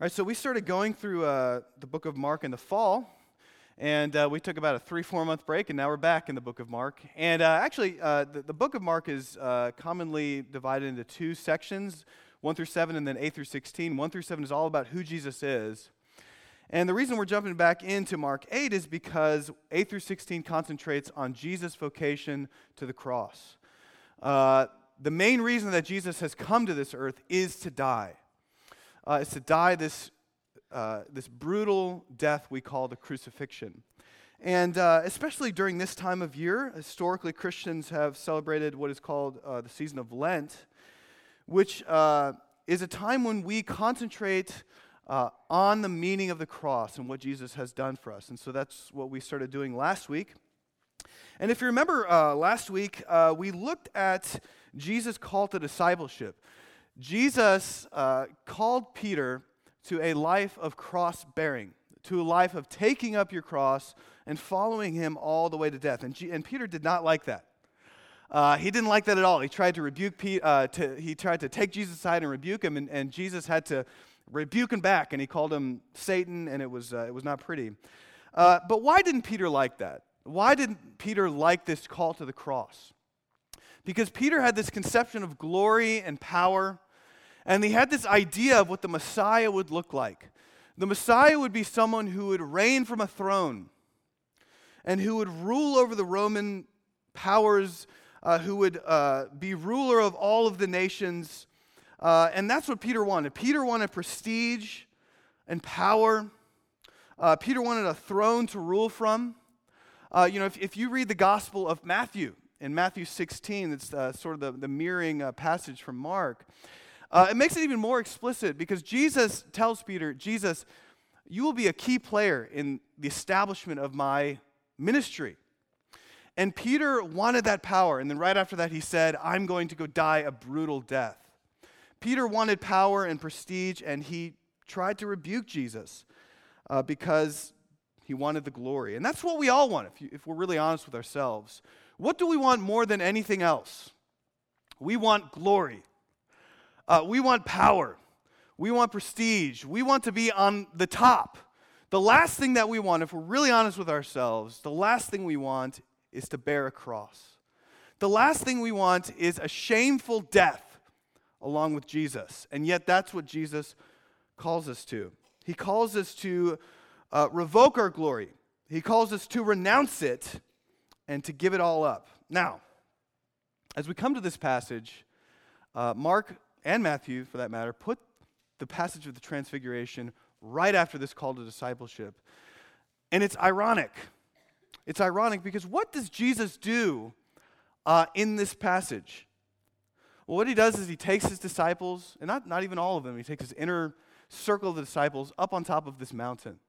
All right, so we started going through uh, the book of Mark in the fall, and uh, we took about a three, four month break, and now we're back in the book of Mark. And uh, actually, uh, the, the, book of Mark is uh, commonly divided into two sections 1 through 7, and then 8 through 16. 1 through 7 is all about who Jesus is. And the reason we're jumping back into Mark 8 is because 8 through 16 concentrates on Jesus' vocation to the cross. Uh, the main reason that Jesus has come to this earth is to die uh, is to die this, uh, this brutal death we call the crucifixion. And uh, especially during this time of year, historically, Christians have celebrated what is called uh, the season of Lent, which uh, is a time when we concentrate uh, on the meaning of the cross and what Jesus has done for us. And so that's what we started doing last week. And if you remember last week, we looked at Jesus' call to discipleship. Jesus uh, called Peter to a life of cross bearing, to a life of taking up your cross and following him all the way to death. And, G- and Peter did not like that. Uh, he didn't like that at all. He tried to rebuke Pete, uh, to, he tried to take Jesus aside and rebuke him, and, and, Jesus had to rebuke him back, and he called him Satan, and it was, uh, it was not pretty. Uh, but why didn't Peter like that? Why didn't Peter like this call to the cross? Because Peter had this conception of glory and power and they had this idea of what the Messiah would look like. The Messiah would be someone who would reign from a throne and who would rule over the Roman powers, uh, who would uh, be ruler of all of the nations. Uh, and that's what Peter wanted. Peter wanted prestige and power. Uh, Peter wanted a throne to rule from. Uh, you know, if, if you read the Gospel of Matthew, in Matthew 16, it's uh, sort of the, the mirroring passage from Mark. Uh, it makes it even more explicit because Jesus tells Peter, Jesus, you will be a key player in the establishment of my ministry. And Peter wanted that power. And then right after that, he said, I'm going to go die a brutal death. Peter wanted power and prestige, and he tried to rebuke Jesus uh, because he wanted the glory. And that's what we all want, if, you, if we're really honest with ourselves. What do we want more than anything else? We want glory. Uh, we want power. We want prestige. We want to be on the top. The last thing that we want, if we're really honest with ourselves, the last thing we want is to bear a cross. The last thing we want is a shameful death along with Jesus. And yet, that's what Jesus calls us to. He calls us to uh, revoke our glory, He calls us to renounce it and to give it all up. Now, as we come to this passage, uh, Mark and Matthew, for that matter, put the passage of the Transfiguration right after this call to discipleship. And it's ironic. It's ironic because what does Jesus do uh, in this passage? Well, what he does is he takes his disciples, and not, not even all of them, he takes his inner circle of the disciples up on top of this mountain,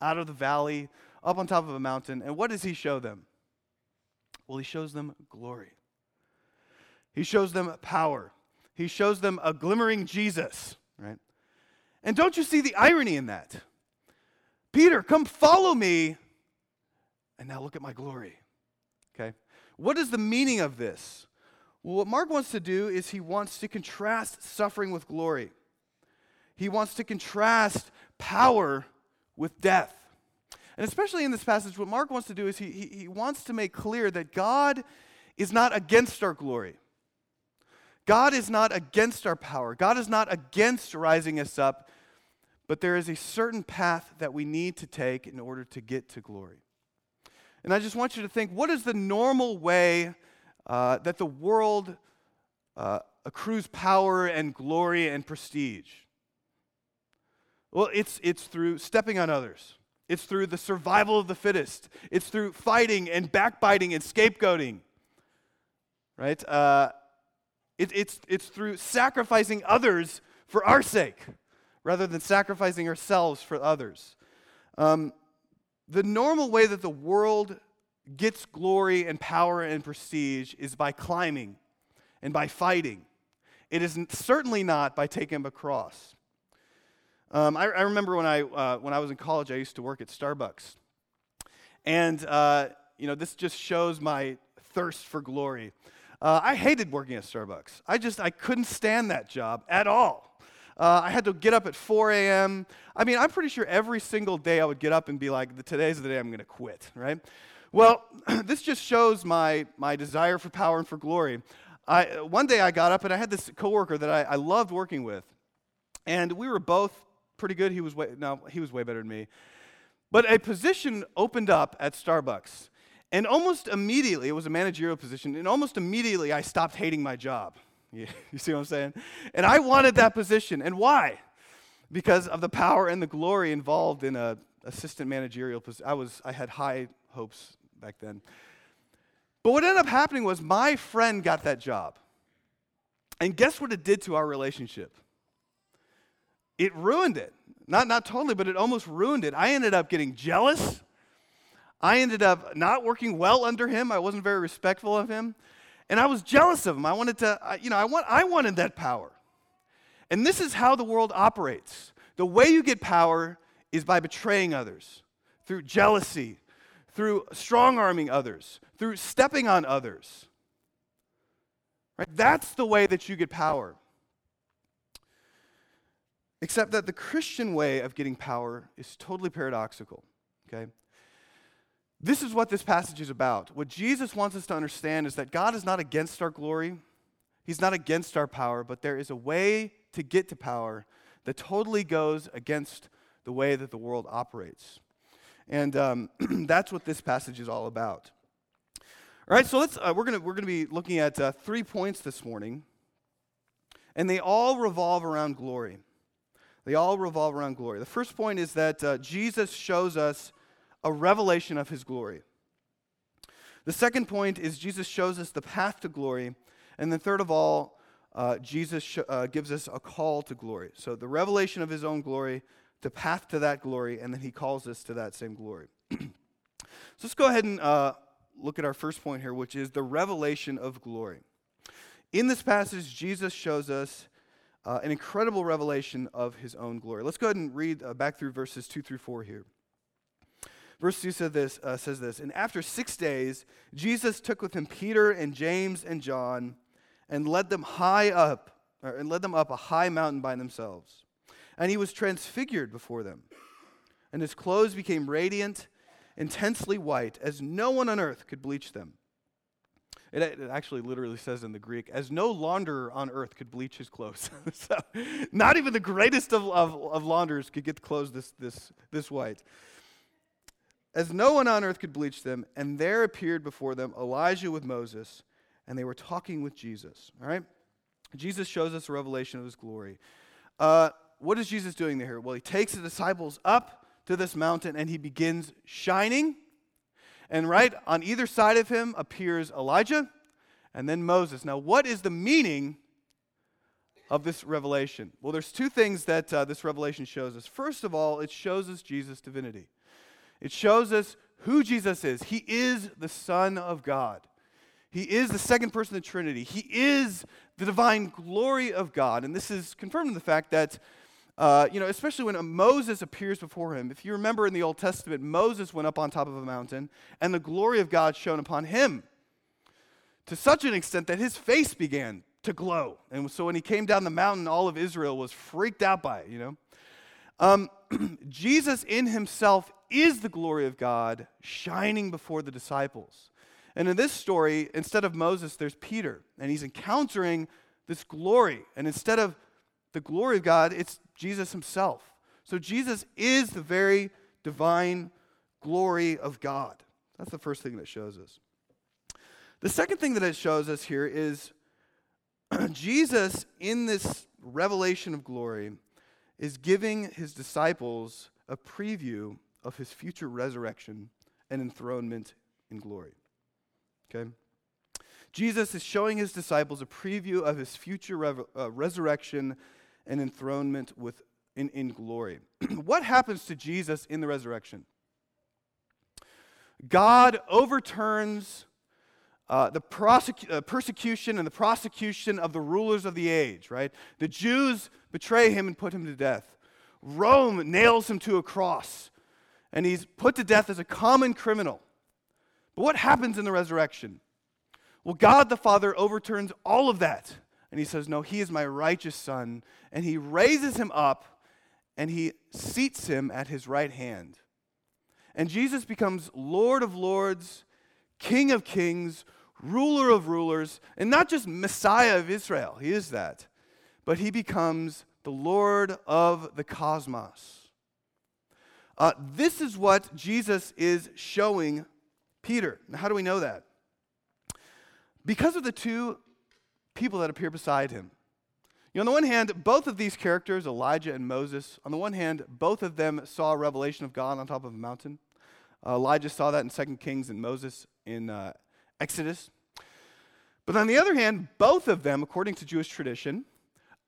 out of the valley, up on top of a mountain. And what does he show them? Well, he shows them glory, he shows them power he shows them a glimmering Jesus, right? And don't you see the irony in that? Peter, come follow me, and now look at my glory. Okay? What is the meaning of this? Well, what Mark wants to do is he wants to contrast suffering with glory. He wants to contrast power with death. And especially in this passage, what Mark wants to do is he, he, he wants to make clear that God is not against our glory. God is not against our power, God is not against rising us up, but there is a certain path that we need to take in order to get to glory. And I just want you to think what is the normal way uh, that the world uh, accrues power and glory and prestige? Well, it's, it's through stepping on others. It's through the survival of the fittest. It's through fighting and backbiting and scapegoating. Right? Uh, it, it's, it's through sacrificing others for our sake rather than sacrificing ourselves for others. Um, the normal way that the world gets glory and power and prestige is by climbing and by fighting. It is certainly not by taking up a cross. Um, I, I, remember when I, uh, when I was in college, I used to work at Starbucks. And, uh, you know, this just shows my thirst for glory. Uh, I hated working at Starbucks. I just, I couldn't stand that job at all. Uh, I had to get up at 4 a.m. I mean, I'm pretty sure every single day I would get up and be like, today's the day I'm going to quit, right? Well, this just shows my, my desire for power and for glory. I, one day I got up and I had this coworker that I, I loved working with. And we were both pretty good. He was way, no, he was way better than me. But a position opened up at Starbucks. And almost immediately, it was a managerial position, and almost immediately I stopped hating my job. You, see what I'm saying? And I wanted that position. And why? Because of the power and the glory involved in a assistant managerial position. I was I had high hopes back then. But what ended up happening was my friend got that job. And guess what it did to our relationship? It ruined it. Not, not totally, but it almost ruined it. I ended up getting jealous. I ended up not working well under him. I wasn't very respectful of him. And I was jealous of him. I wanted to, you know, I, want, I wanted that power. And this is how the world operates. The way you get power is by betraying others through jealousy, through strong arming others, through stepping on others. Right? That's the way that you get power. Except that the Christian way of getting power is totally paradoxical. Okay? This is what this passage is about. What Jesus wants us to understand is that God is not against our glory, He's not against our power, but there is a way to get to power that totally goes against the way that the world operates. And um, that's what this passage is all about. All right, so let's, uh, we're going we're gonna be looking at uh, three points this morning, and they all revolve around glory. They all revolve around glory. The first point is that uh, Jesus shows us a revelation of his glory. The second point is Jesus shows us the path to glory. And then, third of all, uh, Jesus sh- uh, gives us a call to glory. So, the revelation of his own glory, the path to that glory, and then he calls us to that same glory. so, let's go ahead and uh, look at our first point here, which is the revelation of glory. In this passage, Jesus shows us uh, an incredible revelation of his own glory. Let's go ahead and read uh, back through verses 2 through 4 here. Verse 2 said this, uh, says this And after six days, Jesus took with him Peter and James and John and led them high up, and led them up a high mountain by themselves. And he was transfigured before them. And his clothes became radiant, intensely white, as no one on earth could bleach them. It, it actually literally says in the Greek, as no launderer on earth could bleach his clothes. so, not even the greatest of, of, of launderers could get the clothes this, this, this white as no one on earth could bleach them, and there appeared before them Elijah with Moses, and they were talking with Jesus. All right? Jesus shows us a revelation of his glory. Uh, what is Jesus doing there? Well, he takes the disciples up to this mountain and he begins shining. And right on either side of him appears Elijah and then Moses. Now, what is the meaning of this revelation? Well, there's two things that uh, this revelation shows us. First of all, it shows us Jesus' divinity. It shows us who Jesus is. He is the Son of God. He is the second person of the Trinity. He is the divine glory of God. And this is confirmed in the fact that, uh, you know, especially when Moses appears before him. If you remember in the Old Testament, Moses went up on top of a mountain, and the glory of God shone upon him to such an extent that his face began to glow. And so when he came down the mountain, all of Israel was freaked out by it, you know. Um, Jesus in himself is the glory of God shining before the disciples. And in this story, instead of Moses, there's Peter, and he's encountering this glory. And instead of the glory of God, it's Jesus himself. So Jesus is the very divine glory of God. That's the first thing that shows us. The second thing that it shows us here is Jesus, in this revelation of glory, is giving his disciples a preview of his future resurrection and enthronement in glory. Okay? Jesus is showing his disciples a preview of his future rev- uh, resurrection and enthronement with, in, in glory. what happens to Jesus in the resurrection? God overturns uh, the prosecu- uh, persecution and the prosecution of the rulers of the age, right? The Jews betray him and put him to death. Rome nails him to a cross and he's put to death as a common criminal. But what happens in the resurrection? Well, God the Father overturns all of that. And he says, No, he is my righteous son. And he raises him up and he seats him at his right hand. And Jesus becomes Lord of lords, King of kings, ruler of rulers, and not just Messiah of Israel. He is that. But he becomes the Lord of the cosmos. Uh, this is what Jesus is showing Peter. Now, how do we know that? Because of the two people that appear beside him. You know, on the one hand, both of these characters, Elijah and Moses, on the one hand, both of them saw a revelation of God on top of a mountain. Uh, Elijah saw that in 2 Kings and Moses in uh, Exodus. But on the other hand, both of them, according to Jewish tradition,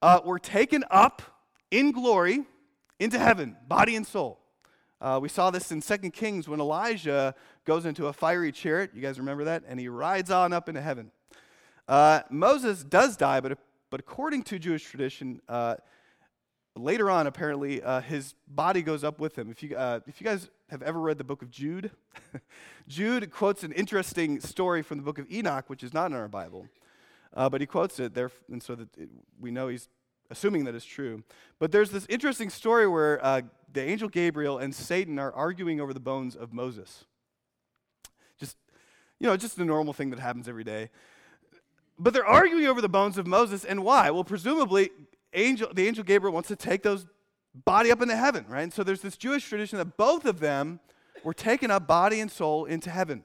uh, were taken up in glory into heaven, body and soul. Uh, we saw this in 2 Kings when Elijah goes into a fiery chariot. You guys remember that? And he rides on up into heaven. Uh, Moses does die, but, but according to Jewish tradition, uh, later on, apparently, uh, his body goes up with him. If you, uh, if you guys have ever read the book of Jude, Jude quotes an interesting story from the book of Enoch, which is not in our Bible. Uh, but he quotes it there, and so that it, we know he's assuming that it's true. But there's this interesting story where uh, the angel Gabriel and Satan are arguing over the bones of Moses. Just, you know, just the normal thing that happens every day. But they're arguing over the bones of Moses, and why? Well, presumably, angel, the angel Gabriel wants to take those body up into heaven, right? And so there's this Jewish tradition that both of them were taken up, body and soul, into heaven.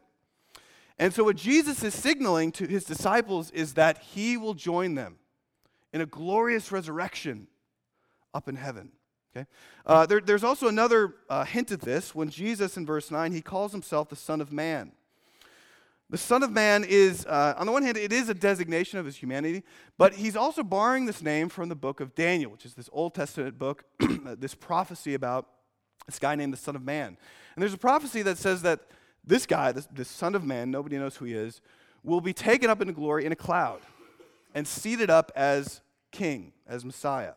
And so what Jesus is signaling to his disciples is that he will join them in a glorious resurrection up in heaven. Okay? Uh, there, there's also another uh, hint at this when Jesus, in verse 9, he calls himself the Son of Man. The Son of Man is, uh, on the one hand, it is a designation of his humanity, but he's also borrowing this name from the book of Daniel, which is this Old Testament book, this prophecy about this guy named the Son of Man. And there's a prophecy that says that this guy, this, this Son of Man, nobody knows who he is, will be taken up into glory in a cloud and seated up as king, as Messiah.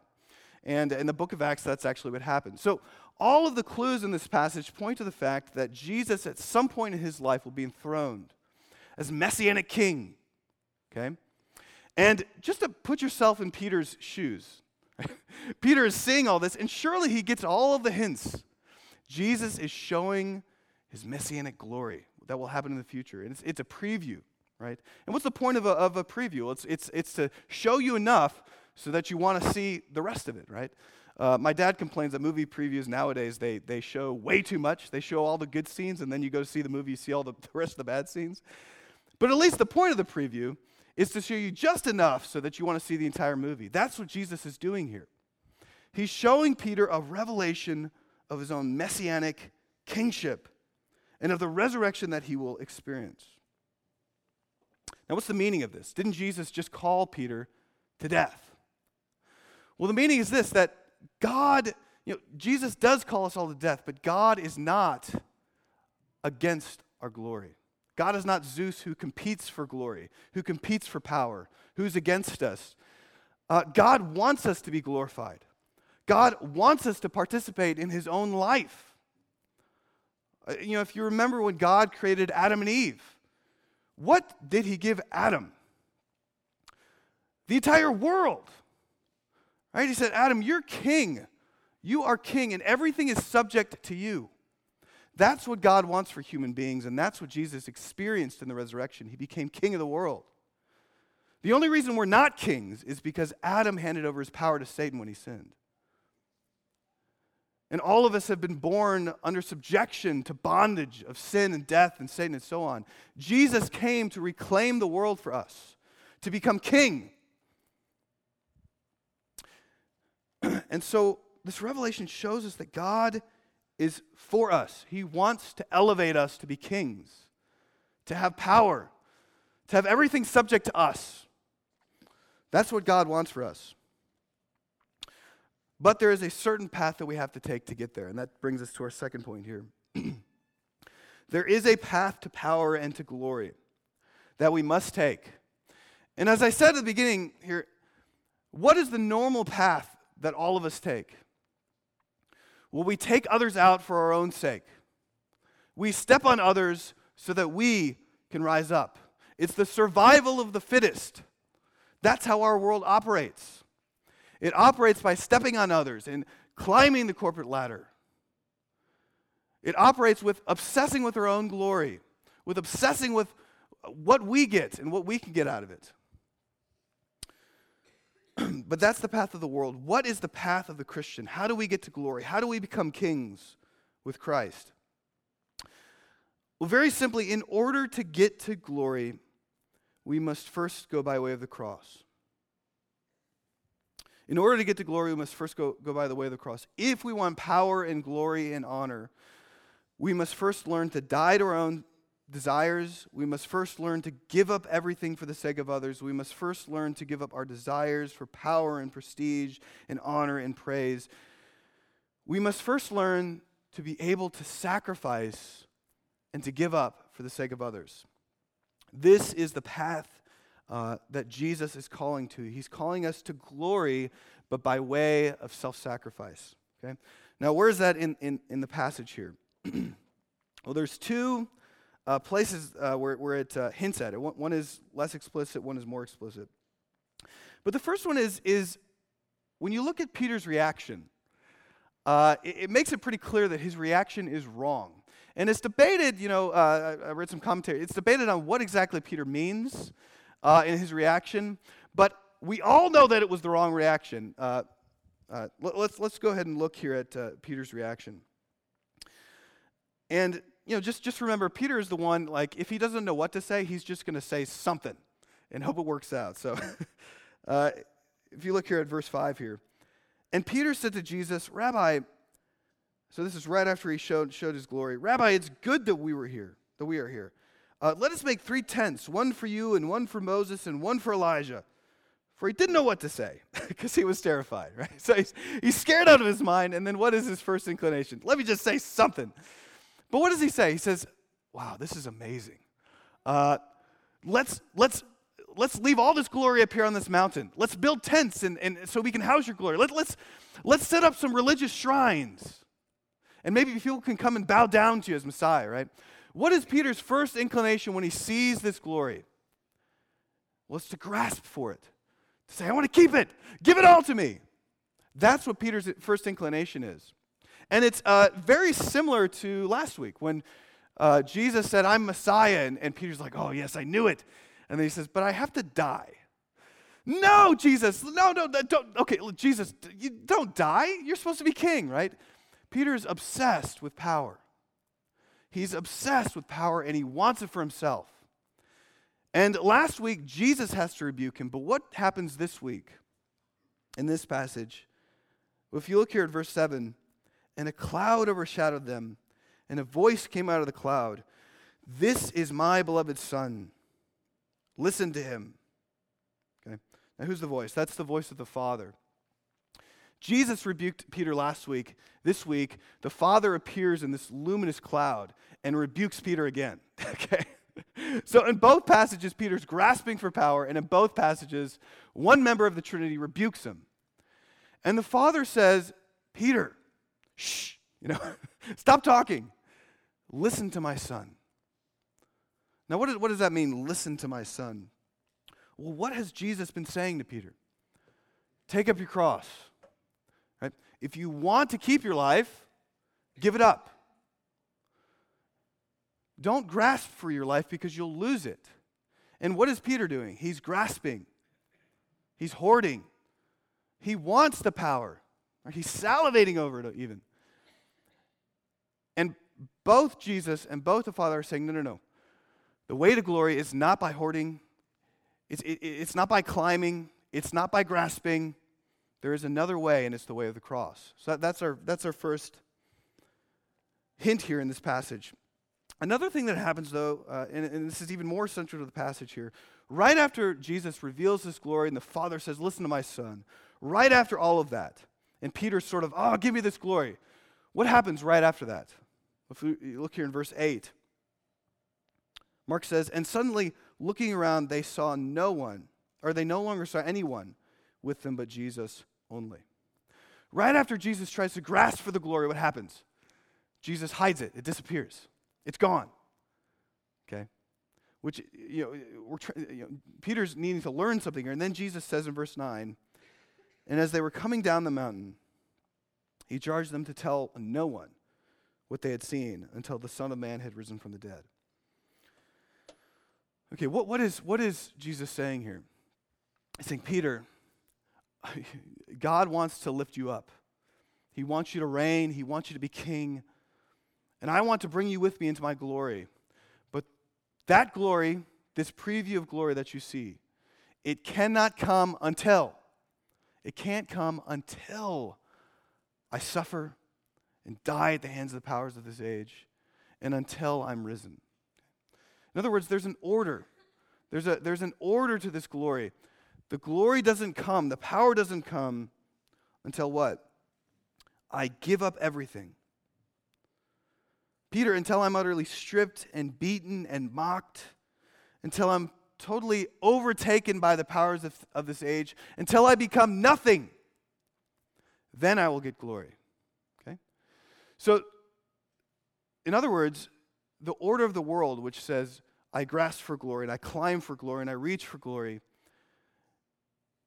And in the book of Acts, that's actually what happened. So, all of the clues in this passage point to the fact that Jesus, at some point in his life, will be enthroned as messianic king. Okay? And just to put yourself in Peter's shoes, Peter is seeing all this, and surely he gets all of the hints. Jesus is showing his messianic glory that will happen in the future. And it's, it's a preview, right? And what's the point of a, of a preview? It's, it's, it's to show you enough so that you want to see the rest of it, right? Uh, my dad complains that movie previews nowadays, they, they show way too much. They show all the good scenes, and then you go to see the movie, you see all the, the rest of the bad scenes. But at least the point of the preview is to show you just enough so that you want to see the entire movie. That's what Jesus is doing here. He's showing Peter a revelation of his own messianic kingship and of the resurrection that he will experience. Now, what's the meaning of this? Didn't Jesus just call Peter to death? Well, the meaning is this that God, you know, Jesus does call us all to death, but God is not against our glory. God is not Zeus who competes for glory, who competes for power, who's against us. Uh, God wants us to be glorified. God wants us to participate in his own life. Uh, you know, if you remember when God created Adam and Eve, what did he give Adam? The entire world. Right? He said, Adam, you're king. You are king, and everything is subject to you. That's what God wants for human beings, and that's what Jesus experienced in the resurrection. He became king of the world. The only reason we're not kings is because Adam handed over his power to Satan when he sinned. And all of us have been born under subjection to bondage of sin and death and Satan and so on. Jesus came to reclaim the world for us, to become king. and so this revelation shows us that God is for us. He wants to elevate us to be kings, to have power, to have everything subject to us. That's what God wants for us. But there is a certain path that we have to take to get there. And that brings us to our second point here. there is a path to power and to glory that we must take. And as I said at the beginning here, what is the normal path that all of us take? Well, we take others out for our own sake. We step on others so that we can rise up. It's the survival of the fittest. That's how our world operates. It operates by stepping on others and climbing the corporate ladder. It operates with obsessing with our own glory, with obsessing with what we get and what we can get out of it. but that's the path of the world. What is the path of the Christian? How do we get to glory? How do we become kings with Christ? Well, very simply, in order to get to glory, we must first go by way of the cross. In order to get to glory, we must first go, go by the way of the cross. If we want power and glory and honor, we must first learn to die to our own desires. We must first learn to give up everything for the sake of others. We must first learn to give up our desires for power and prestige and honor and praise. We must first learn to be able to sacrifice and to give up for the sake of others. This is the path uh, that Jesus is calling to. He's calling us to glory, but by way of self sacrifice. Okay? Now, where is that in, in, in the passage here? well, there's two uh, places uh, where, where it uh, hints at it. One, one is less explicit, one is more explicit. But the first one is, is when you look at Peter's reaction, uh, it, it, makes it pretty clear that his reaction is wrong. And it's debated, you know, uh, I, I, read some commentary, it's debated on what exactly Peter means uh, in his reaction, but we all know that it was the wrong reaction. Uh, uh, let, let's, let's go ahead and look here at uh, Peter's reaction. And, you know, just, just remember, Peter is the one, like, if he doesn't know what to say, he's just going to say something and hope it works out. So, if you look here at verse 5 here, and Peter said to Jesus, Rabbi, so this is right after he showed, showed his glory. Rabbi, it's good that we were here, that we are here. Uh, let us make three tents, one for you and one for Moses and one for Elijah. For he didn't know what to say because he was terrified, right? So he's, he's scared out of his mind. And then what is his first inclination? Let me just say something. But what does he say? He says, Wow, this is amazing. Uh, let's, let's, let's leave all this glory up here on this mountain. Let's build tents and, and so we can house your glory. Let, let's, let's set up some religious shrines and maybe people can come and bow down to you as Messiah, right? What is Peter's first inclination when he sees this glory? Well, it's to grasp for it, to say, I want to keep it, give it all to me. That's what Peter's first inclination is. And it's uh, very similar to last week when uh, Jesus said, I'm Messiah. And, and Peter's like, Oh, yes, I knew it. And then he says, But I have to die. No, Jesus, no, no, don't. Okay, Jesus, you don't die. You're supposed to be king, right? Peter's obsessed with power. He's obsessed with power and he wants it for himself. And last week, Jesus has to rebuke him. But what happens this week in this passage? Well, if you look here at verse 7, and a cloud overshadowed them, and a voice came out of the cloud This is my beloved Son. Listen to him. Okay. Now, who's the voice? That's the voice of the Father. Jesus rebuked Peter last week. This week, the Father appears in this luminous cloud and rebukes Peter again. okay? So, in both passages, Peter's grasping for power, and in both passages, one member of the Trinity rebukes him. And the Father says, Peter, shh, you know, stop talking. Listen to my son. Now, what, is, what does that mean, listen to my son? Well, what has Jesus been saying to Peter? Take up your cross? If you want to keep your life, give it up. Don't grasp for your life because you'll lose it. And what is Peter doing? He's grasping, he's hoarding. He wants the power. He's salivating over it, even. And both Jesus and both the Father are saying, no, no, no. The way to glory is not by hoarding, it's, it, it's not by climbing, it's not by grasping, there is another way, and it's the way of the cross. So that, that's, our, that's our first hint here in this passage. Another thing that happens, though, uh, and, and this is even more central to the passage here, right after Jesus reveals this glory and the Father says, Listen to my Son, right after all of that, and Peter's sort of, Oh, give me this glory. What happens right after that? If we look here in verse 8, Mark says, And suddenly, looking around, they saw no one, or they no longer saw anyone with them but Jesus only. Right after Jesus tries to grasp for the glory, what happens? Jesus hides it, it disappears, it's gone. Okay? which, you know, we're tra- you know, Peter's needing to learn something here. And then Jesus says in verse 9, and as they were coming down the mountain, he charged them to tell no one what they had seen until the Son of Man had risen from the dead. Okay, what, what, is, what is Jesus saying here? He's saying, Peter, God wants to lift you up. He wants you to reign, He wants you to be king. And I want to bring you with me into my glory. But that glory, this preview of glory that you see, it cannot come until, it can't come until I suffer and die at the hands of the powers of this age and until I'm risen. In other words, there's an order. There's, a, there's an order to this glory. The glory doesn't come, the power doesn't come until what? I give up everything. Peter, until I'm utterly stripped and beaten and mocked, until I'm totally overtaken by the powers of, of this age, until I become nothing, then I will get glory. Okay? So, in other words, the order of the world, which says, I grasp for glory and I climb for glory and I reach for glory,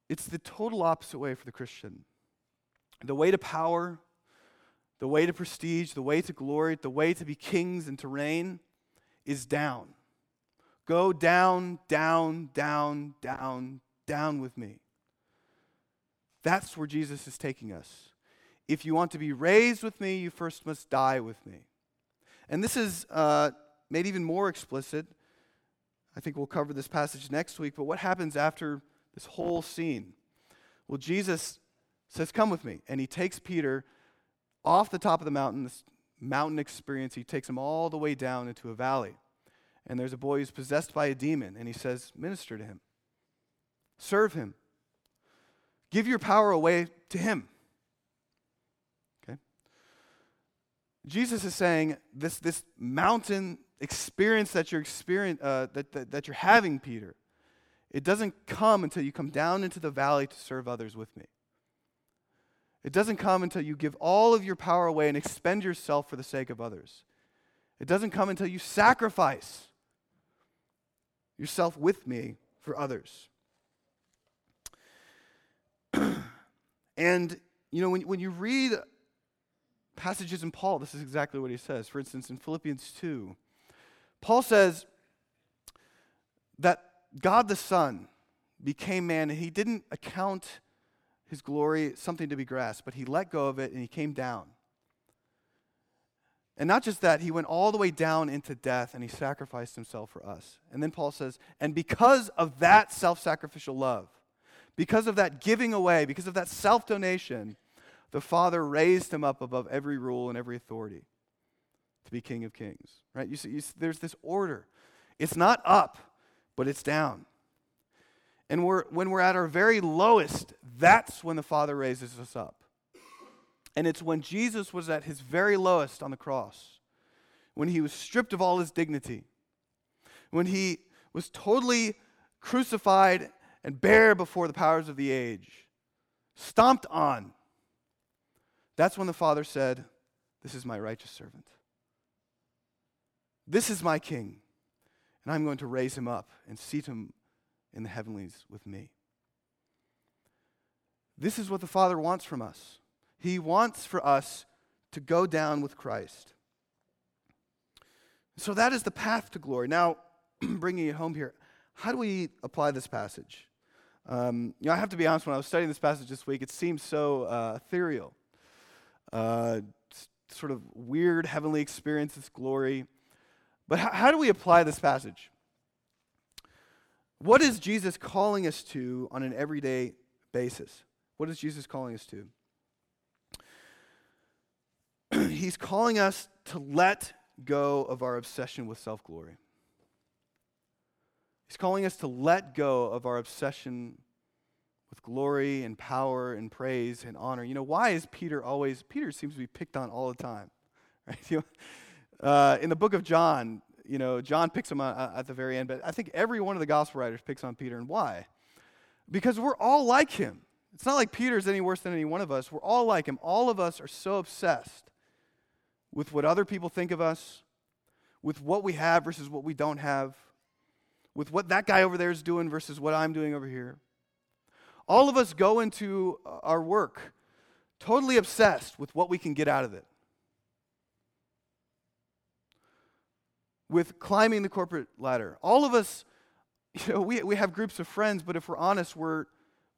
it's the total opposite way for the Christian. The way to power, the way to prestige, the way to glory, the way to be kings and to reign is down. Go down, down, down, down, down with me. That's where Jesus is taking us. If you want to be raised with me, you first must die with me. And this is uh, made even more explicit. I think we'll cover this passage next week, but what happens after this whole scene? Well, Jesus says, Come with me. And he takes Peter off the top of the mountain, this mountain experience. He takes him all the way down into a valley. And there's a boy who's possessed by a demon, and he says, Minister to him, serve him, give your power away to him. Okay? Jesus is saying this, this mountain experience that you're, experience, uh, that, that, that you're having, Peter, it doesn't come until you come down into the valley to serve others with me. It doesn't come until you give all of your power away and expend yourself for the sake of others. It doesn't come until you sacrifice yourself with me for others. and, you know, when, when you read passages in Paul, this is exactly what he says. For instance, in Philippians 2, Paul says that God the Son became man and he didn't account his glory something to be grasped, but he let go of it and he came down. And not just that, he went all the way down into death and he sacrificed himself for us. And then Paul says, and because of that self sacrificial love, because of that giving away, because of that self donation, the Father raised him up above every rule and every authority to be King of Kings. Right? You see, you see, there's this order. It's not up, but it's down. And we're, when we're at our very lowest, that's when the Father raises us up. And it's when Jesus was at his very lowest on the cross, when he was stripped of all his dignity, when he was totally crucified and bare before the powers of the age, stomped on. That's when the Father said, This is my righteous servant. This is my king, and I'm going to raise him up and seat him in the heavenlies with me. This is what the Father wants from us. He wants for us to go down with Christ. So that is the path to glory. Now, bringing it home here, how do we apply this passage? Um, you know, I have to be honest, when I was studying this passage this week, it seemed so uh, ethereal. Uh, sort of weird heavenly experience, this glory. But how, how do we apply this passage? What is Jesus calling us to on an everyday basis? What is Jesus calling us to? He's calling us to let go of our obsession with self glory. He's calling us to let go of our obsession with glory and power and praise and honor. You know, why is Peter always, Peter seems to be picked on all the time, right? Uh, in the book of John, you know, John picks him on, uh, at the very end, but I think every one of the gospel writers picks on Peter. And why? Because we're all like him. It's not like Peter's any worse than any one of us. We're all like him. All of us are so obsessed with what other people think of us, with what we have versus what we don't have. with what that guy over there is doing versus what I'm doing over here. All of us go into our work totally obsessed with what we can get out of it. With climbing the corporate ladder. All of us, you know, we, we have groups of friends, but if we're honest, we're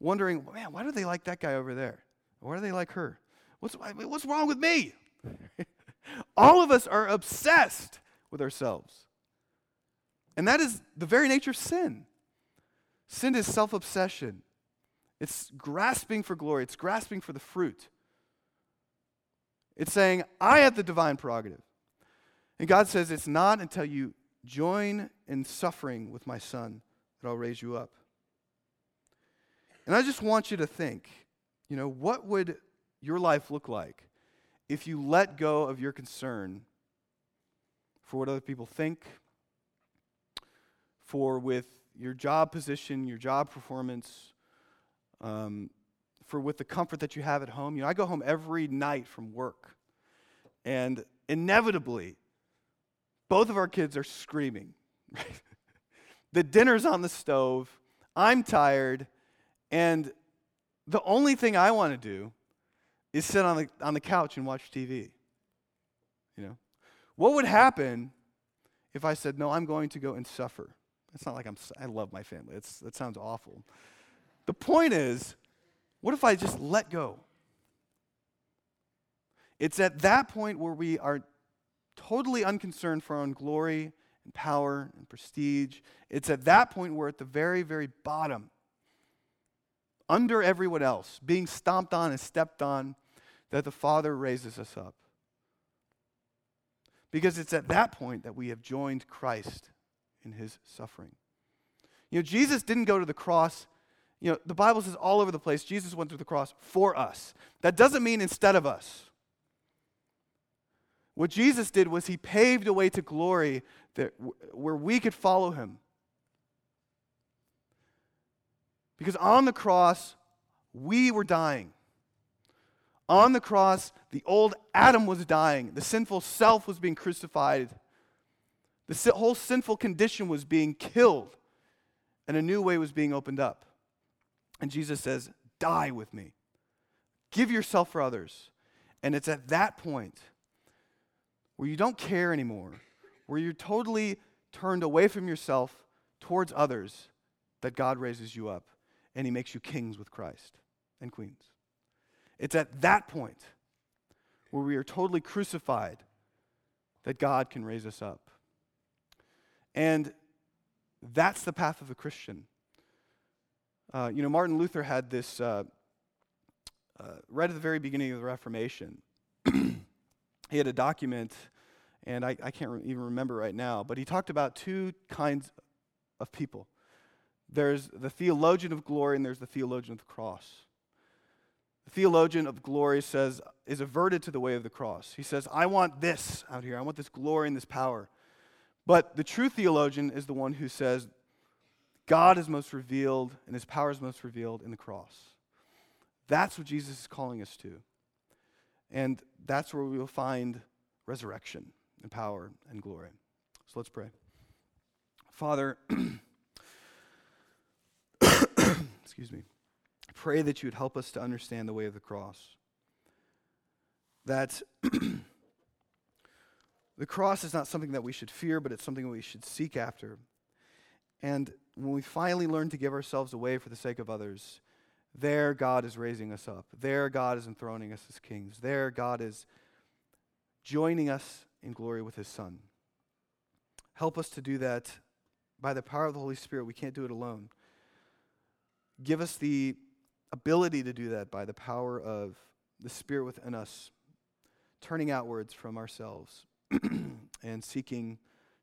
wondering, man, why do they like that guy over there? Why do they like her? What's, what's wrong with me? All of us are obsessed with ourselves. And that is the very nature of sin. Sin is self obsession, it's grasping for glory, it's grasping for the fruit. It's saying, I have the divine prerogative. And God says, It's not until you join in suffering with my son that I'll raise you up. And I just want you to think, you know, what would your life look like if you let go of your concern for what other people think, for with your job position, your job performance, um, for with the comfort that you have at home. You know, I go home every night from work, and inevitably, both of our kids are screaming. The dinner's on the stove. I'm tired, and the only thing I want to do is sit on the, on the couch and watch TV. You know? What would happen if I said, no, I'm going to go and suffer? It's not like I'm, I love my family. It's, that sounds awful. The point is, what if I just let go? It's at that point where we are totally unconcerned for our own glory and power and prestige. It's at that point where, at the very, very bottom, under everyone else, being stomped on and stepped on, that the Father raises us up. Because it's at that point that we have joined Christ in his suffering. You know, Jesus didn't go to the cross. You know, the Bible says all over the place, Jesus went to the cross for us. That doesn't mean instead of us. What Jesus did was he paved a way to glory that, where we could follow him. Because on the cross, we were dying. On the cross, the old Adam was dying. The sinful self was being crucified. The whole sinful condition was being killed, and a new way was being opened up. And Jesus says, Die with me. Give yourself for others. And it's at that point where you don't care anymore, where you're totally turned away from yourself towards others, that God raises you up and he makes you kings with Christ and queens. It's at that point where we are totally crucified that God can raise us up. And that's the path of the Christian. Uh, you know, Martin Luther had this uh, uh, right at the very beginning of the Reformation. He had a document, and I, I can't re- even remember right now, but he talked about two kinds of people there's the theologian of glory and there's the theologian of the cross. The theologian of glory says, is averted to the way of the cross. He says, I want this out here. I want this glory and this power. But the true theologian is the one who says, God is most revealed and his power is most revealed in the cross. That's what Jesus is calling us to. And that's where we will find resurrection and power and glory. So let's pray. Father, excuse me, pray that you would help us to understand the way of the cross. That the cross is not something that we should fear, but it's something we should seek after. And when we finally learn to give ourselves away for the sake of others, there God is raising us up. There God is enthroning us as kings. There God is joining us in glory with his Son. Help us to do that by the power of the Holy Spirit. We can't do it alone. Give us the ability to do that by the power of the Spirit within us, turning outwards from ourselves and seeking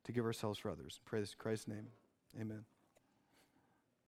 to give ourselves for others. Pray this in Christ's name. Amen.